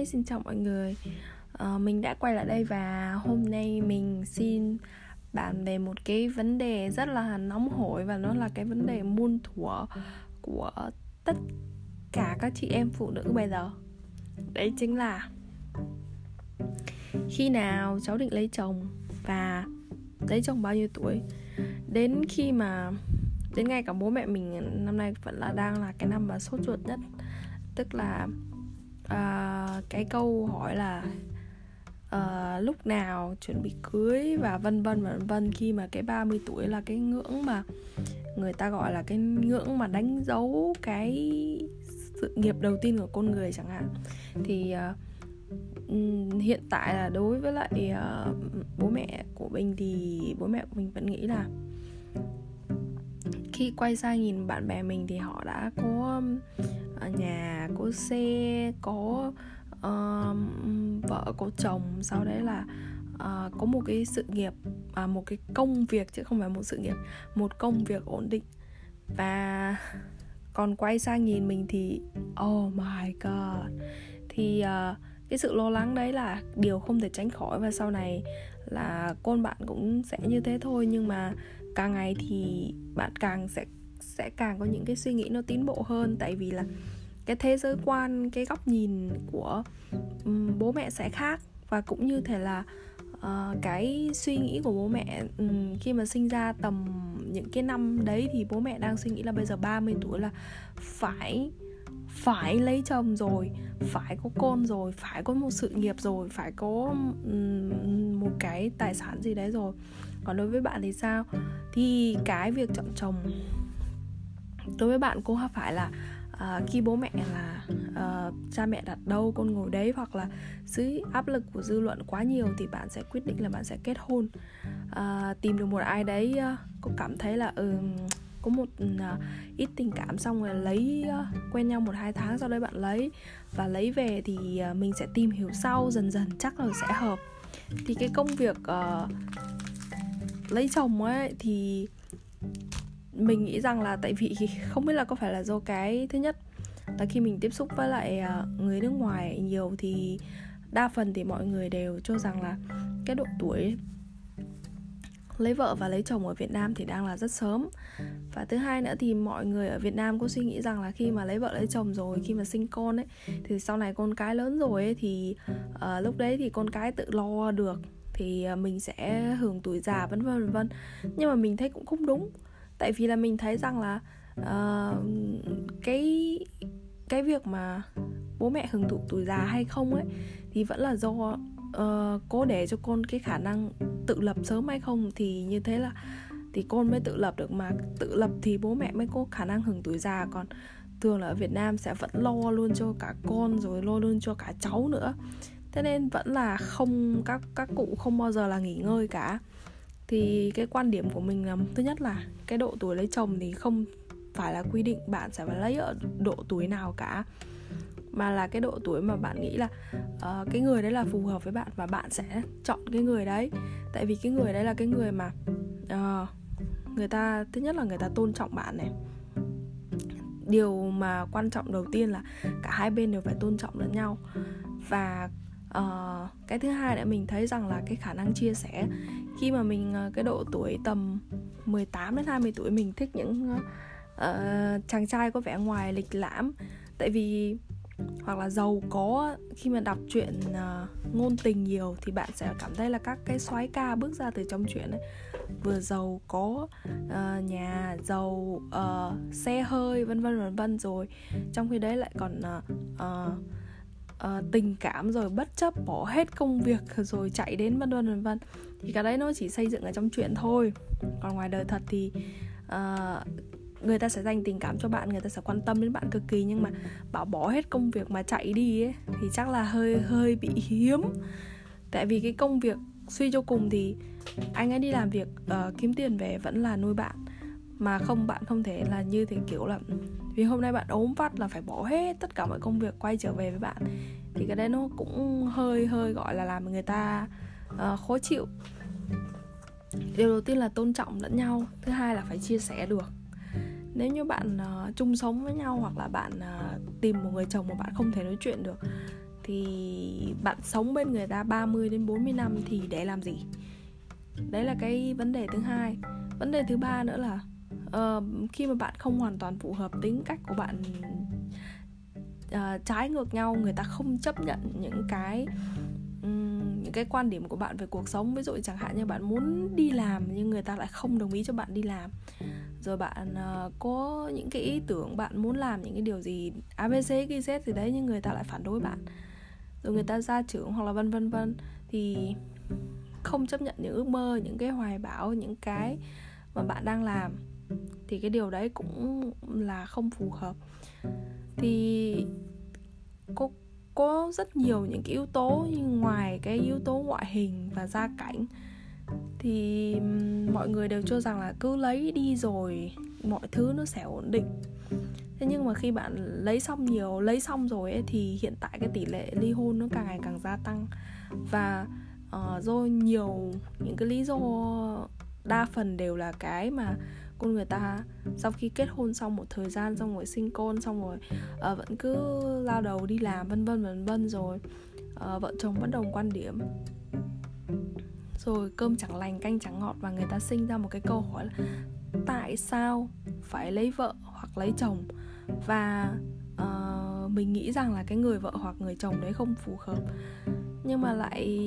Hi, xin chào mọi người. À, Mình đã quay lại đây và hôm nay mình xin bàn về một cái vấn đề rất là nóng hổi Và nó là cái vấn đề muôn thuở của tất cả các chị em phụ nữ bây giờ. Đấy chính là Khi nào cháu định lấy chồng và lấy chồng bao nhiêu tuổi. Đến khi mà đến ngay cả bố mẹ mình năm nay vẫn là đang là cái năm mà sốt ruột nhất tức là uh, cái câu hỏi là uh, lúc nào chuẩn bị cưới và vân vân và vân vân khi mà cái 30 tuổi là cái ngưỡng mà người ta gọi là cái ngưỡng mà đánh dấu cái sự nghiệp đầu tiên của con người chẳng hạn. Thì uh, hiện tại là đối với lại uh, bố mẹ của mình thì bố mẹ của mình vẫn nghĩ là khi quay sang nhìn bạn bè mình thì họ đã có um, nhà có xe có uh, vợ có chồng. Sau đấy là uh, có một cái sự nghiệp à, một cái công việc chứ không phải một sự nghiệp một công việc ổn định. Và còn quay sang nhìn mình thì oh my god. Thì uh, cái sự lo lắng đấy là điều không thể tránh khỏi. Và sau này là con bạn cũng sẽ như thế thôi nhưng mà càng ngày thì bạn càng sẽ sẽ càng có những cái suy nghĩ nó tiến bộ hơn. Tại vì là cái thế giới quan cái góc nhìn của um, bố mẹ sẽ khác. Và cũng như thể là uh, cái suy nghĩ của bố mẹ um, khi mà sinh ra tầm những cái năm đấy thì bố mẹ đang suy nghĩ là bây giờ 30 tuổi là phải phải lấy chồng rồi phải có con rồi phải có một sự nghiệp rồi phải có một cái tài sản gì đấy rồi. Còn đối với bạn thì sao? Thì cái việc chọn chồng đối với bạn cũng phải là à, khi bố mẹ là uh, cha mẹ đặt đâu con ngồi đấy hoặc là dưới áp lực của dư luận quá nhiều thì bạn sẽ quyết định là bạn sẽ kết hôn. Uh, tìm được một ai đấy uh, có cảm thấy là ừ, có một uh, ít tình cảm xong rồi lấy uh, quen nhau một hai tháng sau đấy bạn lấy. Và lấy về thì uh, mình sẽ tìm hiểu sau dần dần chắc là sẽ hợp. Thì cái công việc uh, lấy chồng ấy thì mình nghĩ rằng là tại vì không biết là có phải là do cái thứ nhất là khi mình tiếp xúc với lại à, người nước ngoài nhiều thì đa phần thì mọi người đều cho rằng là cái độ tuổi lấy vợ và lấy chồng ở Việt Nam thì đang là rất sớm. Và thứ hai nữa thì mọi người ở Việt Nam có suy nghĩ rằng là khi mà lấy vợ lấy chồng rồi khi mà sinh con ấy thì sau này con cái lớn rồi ấy thì uh, lúc đấy thì con cái tự lo được thì ờ, mình sẽ hưởng tuổi già vân vân vân vân. Nhưng mà mình thấy cũng không đúng. Tại vì là mình thấy rằng là uh, cái cái việc mà bố mẹ hưởng thụ tuổi già hay không ấy thì vẫn là do uh, để cho con cái khả năng tự lập sớm hay không thì như thế là thì con mới tự lập được mà. Tự lập thì bố mẹ mới có khả năng hưởng tuổi già còn. Thường là ở Việt Nam sẽ vẫn lo luôn cho cả con rồi lo luôn cho cả cháu nữa. Thế nên vẫn là không các các cụ không bao giờ là nghỉ ngơi cả. Thì cái quan điểm của mình là thứ nhất là cái độ tuổi lấy chồng thì không phải là quy định bạn sẽ phải lấy ở độ tuổi nào cả mà là cái độ tuổi mà bạn nghĩ là uh, cái người đấy là phù hợp với bạn và bạn sẽ chọn cái người đấy. Tại vì cái người đấy là cái người mà uh, người ta thứ nhất là người ta tôn trọng bạn này. Điều mà quan trọng đầu tiên là cả hai bên đều phải tôn trọng lẫn nhau. Và uh, cái thứ hai là mình thấy rằng là cái khả năng chia sẻ khi mà mình uh, cái độ tuổi tầm 18 đến 20 tuổi mình thích những uh, chàng trai có vẻ ngoài lịch lãm. Tại vì hoặc là giàu có khi mà đọc truyện uh, ngôn tình nhiều thì bạn sẽ cảm thấy là các cái soái ca bước ra từ trong truyện ấy vừa giàu có uh, nhà giàu uh, xe hơi vân vân vân vân rồi. Trong khi đấy lại còn uh, uh, uh, tình cảm rồi bất chấp bỏ hết công việc rồi chạy đến vân vân vân vân. Thì cái đấy nó chỉ xây dựng ở trong chuyện thôi. Còn ngoài đời thật thì uh, người ta sẽ dành tình cảm cho bạn người ta sẽ quan tâm đến bạn cực kỳ nhưng mà bảo bỏ hết công việc mà chạy đi ấy thì chắc là hơi hơi bị hiếm. Tại vì cái công việc suy cho cùng thì anh ấy đi làm việc uh, kiếm tiền về vẫn là nuôi bạn mà không bạn không thể là như thế kiểu là vì hôm nay bạn ốm vắt là phải bỏ hết tất cả mọi công việc quay trở về với bạn. Thì cái đấy nó cũng hơi hơi gọi là làm người ta uh, khó chịu. Điều đầu tiên là tôn trọng lẫn nhau thứ hai là phải chia sẻ được nếu như bạn uh, chung sống với nhau hoặc là bạn uh, tìm một người chồng mà bạn không thể nói chuyện được thì bạn sống bên người ta 30 đến 40 năm thì để làm gì? Đấy là cái vấn đề thứ hai. Vấn đề thứ ba nữa là uh, khi mà bạn không hoàn toàn phù hợp tính cách của bạn uh, trái ngược nhau người ta không chấp nhận những cái um, những cái quan điểm của bạn về cuộc sống. Ví dụ chẳng hạn như bạn muốn đi làm nhưng người ta lại không đồng ý cho bạn đi làm rồi bạn uh, có những cái ý tưởng bạn muốn làm những cái điều gì abc ghi z gì đấy nhưng người ta lại phản đối bạn. Rồi người ta ra trưởng hoặc là vân vân vân thì không chấp nhận những ước mơ những cái hoài bão những cái mà bạn đang làm thì cái điều đấy cũng là không phù hợp. Thì có có rất nhiều những cái yếu tố nhưng ngoài cái yếu tố ngoại hình và gia cảnh thì mọi người đều cho rằng là cứ lấy đi rồi mọi thứ nó sẽ ổn định. Thế nhưng mà khi bạn lấy xong nhiều lấy xong rồi ấy, thì hiện tại cái tỷ lệ ly hôn nó càng ngày càng gia tăng. Và uh, do nhiều những cái lý do đa phần đều là cái mà con người ta sau khi kết hôn xong một thời gian xong rồi sinh con xong rồi uh, vẫn cứ lao đầu đi làm vân vân vân vân rồi uh, vợ chồng bất đồng quan điểm rồi cơm chẳng lành canh chẳng ngọt và người ta sinh ra một cái câu hỏi là tại sao phải lấy vợ hoặc lấy chồng? Và uh, mình nghĩ rằng là cái người vợ hoặc người chồng đấy không phù hợp. Nhưng mà lại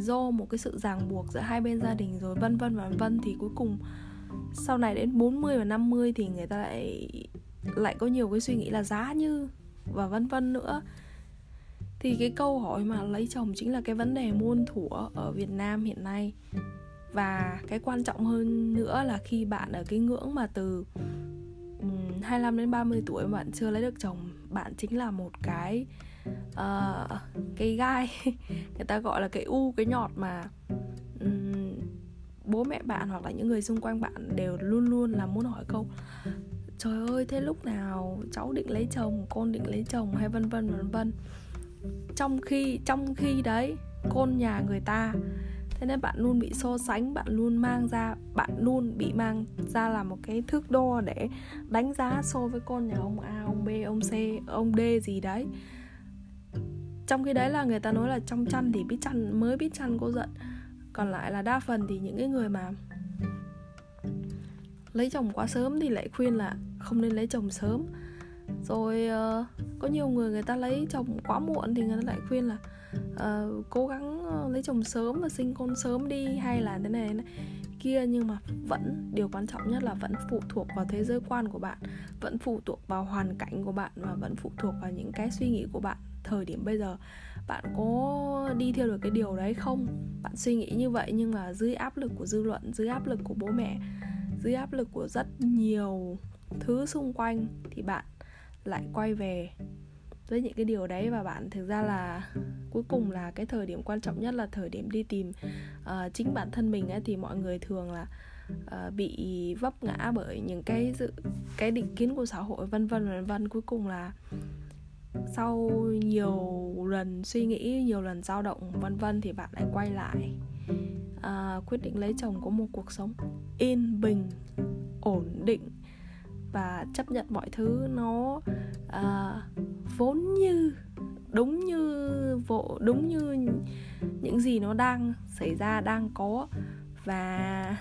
do một cái sự ràng buộc giữa hai bên gia đình rồi vân vân và vân vân thì cuối cùng sau này đến 40 và 50 thì người ta lại lại có nhiều cái suy nghĩ là giá như và vân vân nữa thì cái câu hỏi mà lấy chồng chính là cái vấn đề muôn thuở ở Việt Nam hiện nay. Và cái quan trọng hơn nữa là khi bạn ở cái ngưỡng mà từ 25 đến 30 tuổi mà bạn chưa lấy được chồng bạn chính là một cái uh, cái gai. Người ta gọi là cái u cái nhọt mà um, bố mẹ bạn hoặc là những người xung quanh bạn đều luôn luôn là muốn hỏi câu trời ơi thế lúc nào cháu định lấy chồng con định lấy chồng? hay vân vân vân vân trong khi trong khi đấy con nhà người ta. Thế nên bạn luôn bị so sánh, bạn luôn mang ra, bạn luôn bị mang ra là một cái thước đo để đánh giá so với con nhà ông a, ông b, ông c, ông d gì đấy. Trong khi đấy là người ta nói là trong chăn thì biết chăn, mới biết chăn cô giận. Còn lại là đa phần thì những cái người mà lấy chồng quá sớm thì lại khuyên là không nên lấy chồng sớm rồi uh, có nhiều người người ta lấy chồng quá muộn thì người ta lại khuyên là uh, cố gắng ờ, lấy chồng sớm và sinh con sớm đi hay là thế này, thế này. Kia nhưng mà vẫn điều quan trọng nhất là vẫn phụ thuộc vào thế giới quan của bạn vẫn phụ thuộc vào hoàn cảnh của bạn và vẫn phụ thuộc vào những cái suy nghĩ của bạn thời điểm bây giờ. Bạn có đi theo được cái điều đấy không? Bạn suy nghĩ như vậy nhưng mà dưới áp lực của dư luận dưới áp lực của bố mẹ dưới áp lực của rất nhiều thứ xung quanh thì bạn lại quay về với những cái điều đấy. Và bạn thực ra là cuối cùng là cái thời điểm quan trọng nhất là thời điểm đi tìm uh, chính bản thân mình ấy, thì mọi người thường là uh, bị vấp ngã bởi những cái dự cái định kiến của xã hội vân vân vân vân. Cuối cùng là sau nhiều lần suy nghĩ nhiều lần dao động vân vân thì bạn lại quay lại uh, quyết định lấy chồng có một cuộc sống yên bình ổn định và chấp nhận mọi thứ nó uh, vốn như đúng như vỗ đúng như những gì nó đang xảy ra đang có. Và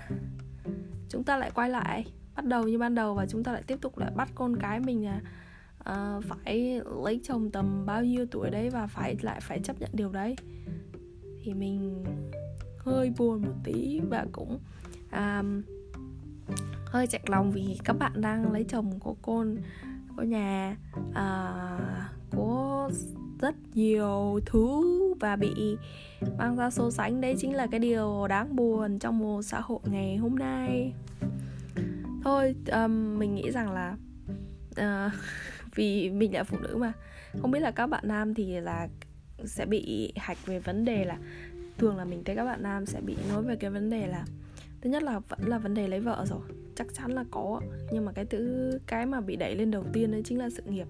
chúng ta lại quay lại bắt đầu như ban đầu và chúng ta lại tiếp tục lại bắt con cái mình là uh, phải lấy chồng tầm bao nhiêu tuổi đấy và phải lại phải chấp nhận điều đấy. Thì mình hơi buồn một tí và cũng um, hơi chạnh lòng vì các bạn đang lấy chồng của cô có nhà à, uh, có rất nhiều thứ và bị mang ra so sánh. Đấy chính là cái điều đáng buồn trong một xã hội ngày hôm nay. Thôi um, mình nghĩ rằng là uh, vì mình là phụ nữ mà không biết là các bạn nam thì là sẽ bị hạch về vấn đề là thường là mình thấy các bạn nam sẽ bị nói về cái vấn đề là thứ nhất là vẫn là vấn đề lấy vợ rồi chắc chắn là có. Nhưng mà cái thứ cái mà bị đẩy lên đầu tiên đấy chính là sự nghiệp.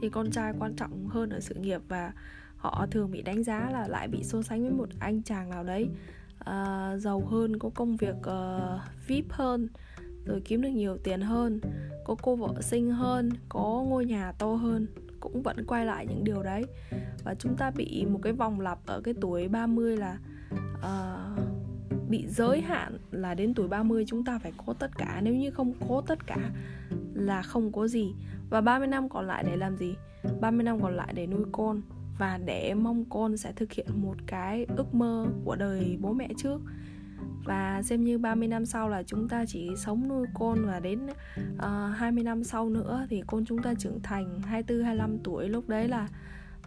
Thì con trai quan trọng hơn ở sự nghiệp và họ thường bị đánh giá là lại bị so sánh với một anh chàng nào đấy uh, giàu hơn có công việc uh, vip hơn rồi kiếm được nhiều tiền hơn có cô vợ xinh hơn có ngôi nhà to hơn cũng vẫn quay lại những điều đấy. Và chúng ta bị một cái vòng lặp ở cái tuổi 30 là uh, bị giới hạn là đến tuổi 30 chúng ta phải có tất cả. Nếu như không có tất cả là không có gì. Và 30 năm còn lại để làm gì? 30 năm còn lại để nuôi con. Và để mong con sẽ thực hiện một cái ước mơ của đời bố mẹ trước. Và xem như 30 năm sau là chúng ta chỉ sống nuôi con và đến ờ, uh, 20 năm sau nữa thì con chúng ta trưởng thành 24 25 tuổi. Lúc đấy là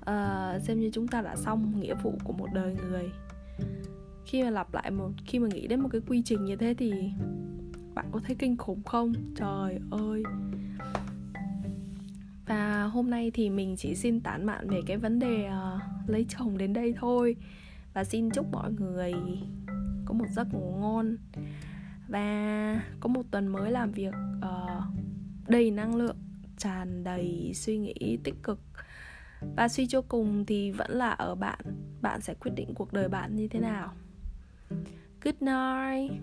uh, xem như chúng ta đã xong nghĩa vụ của một đời người khi mà lặp lại một khi mà nghĩ đến một cái quy trình như thế thì bạn có thấy kinh khủng không? Trời ơi. Và hôm nay thì mình chỉ xin tán mạn về cái vấn đề uh, lấy chồng đến đây thôi. Và xin chúc mọi người có một giấc ngủ ngon. Và có một tuần mới làm việc uh, đầy năng lượng tràn đầy suy nghĩ tích cực. Và suy cho cùng thì vẫn là ở bạn. Bạn sẽ quyết định cuộc đời bạn như thế nào? Good night.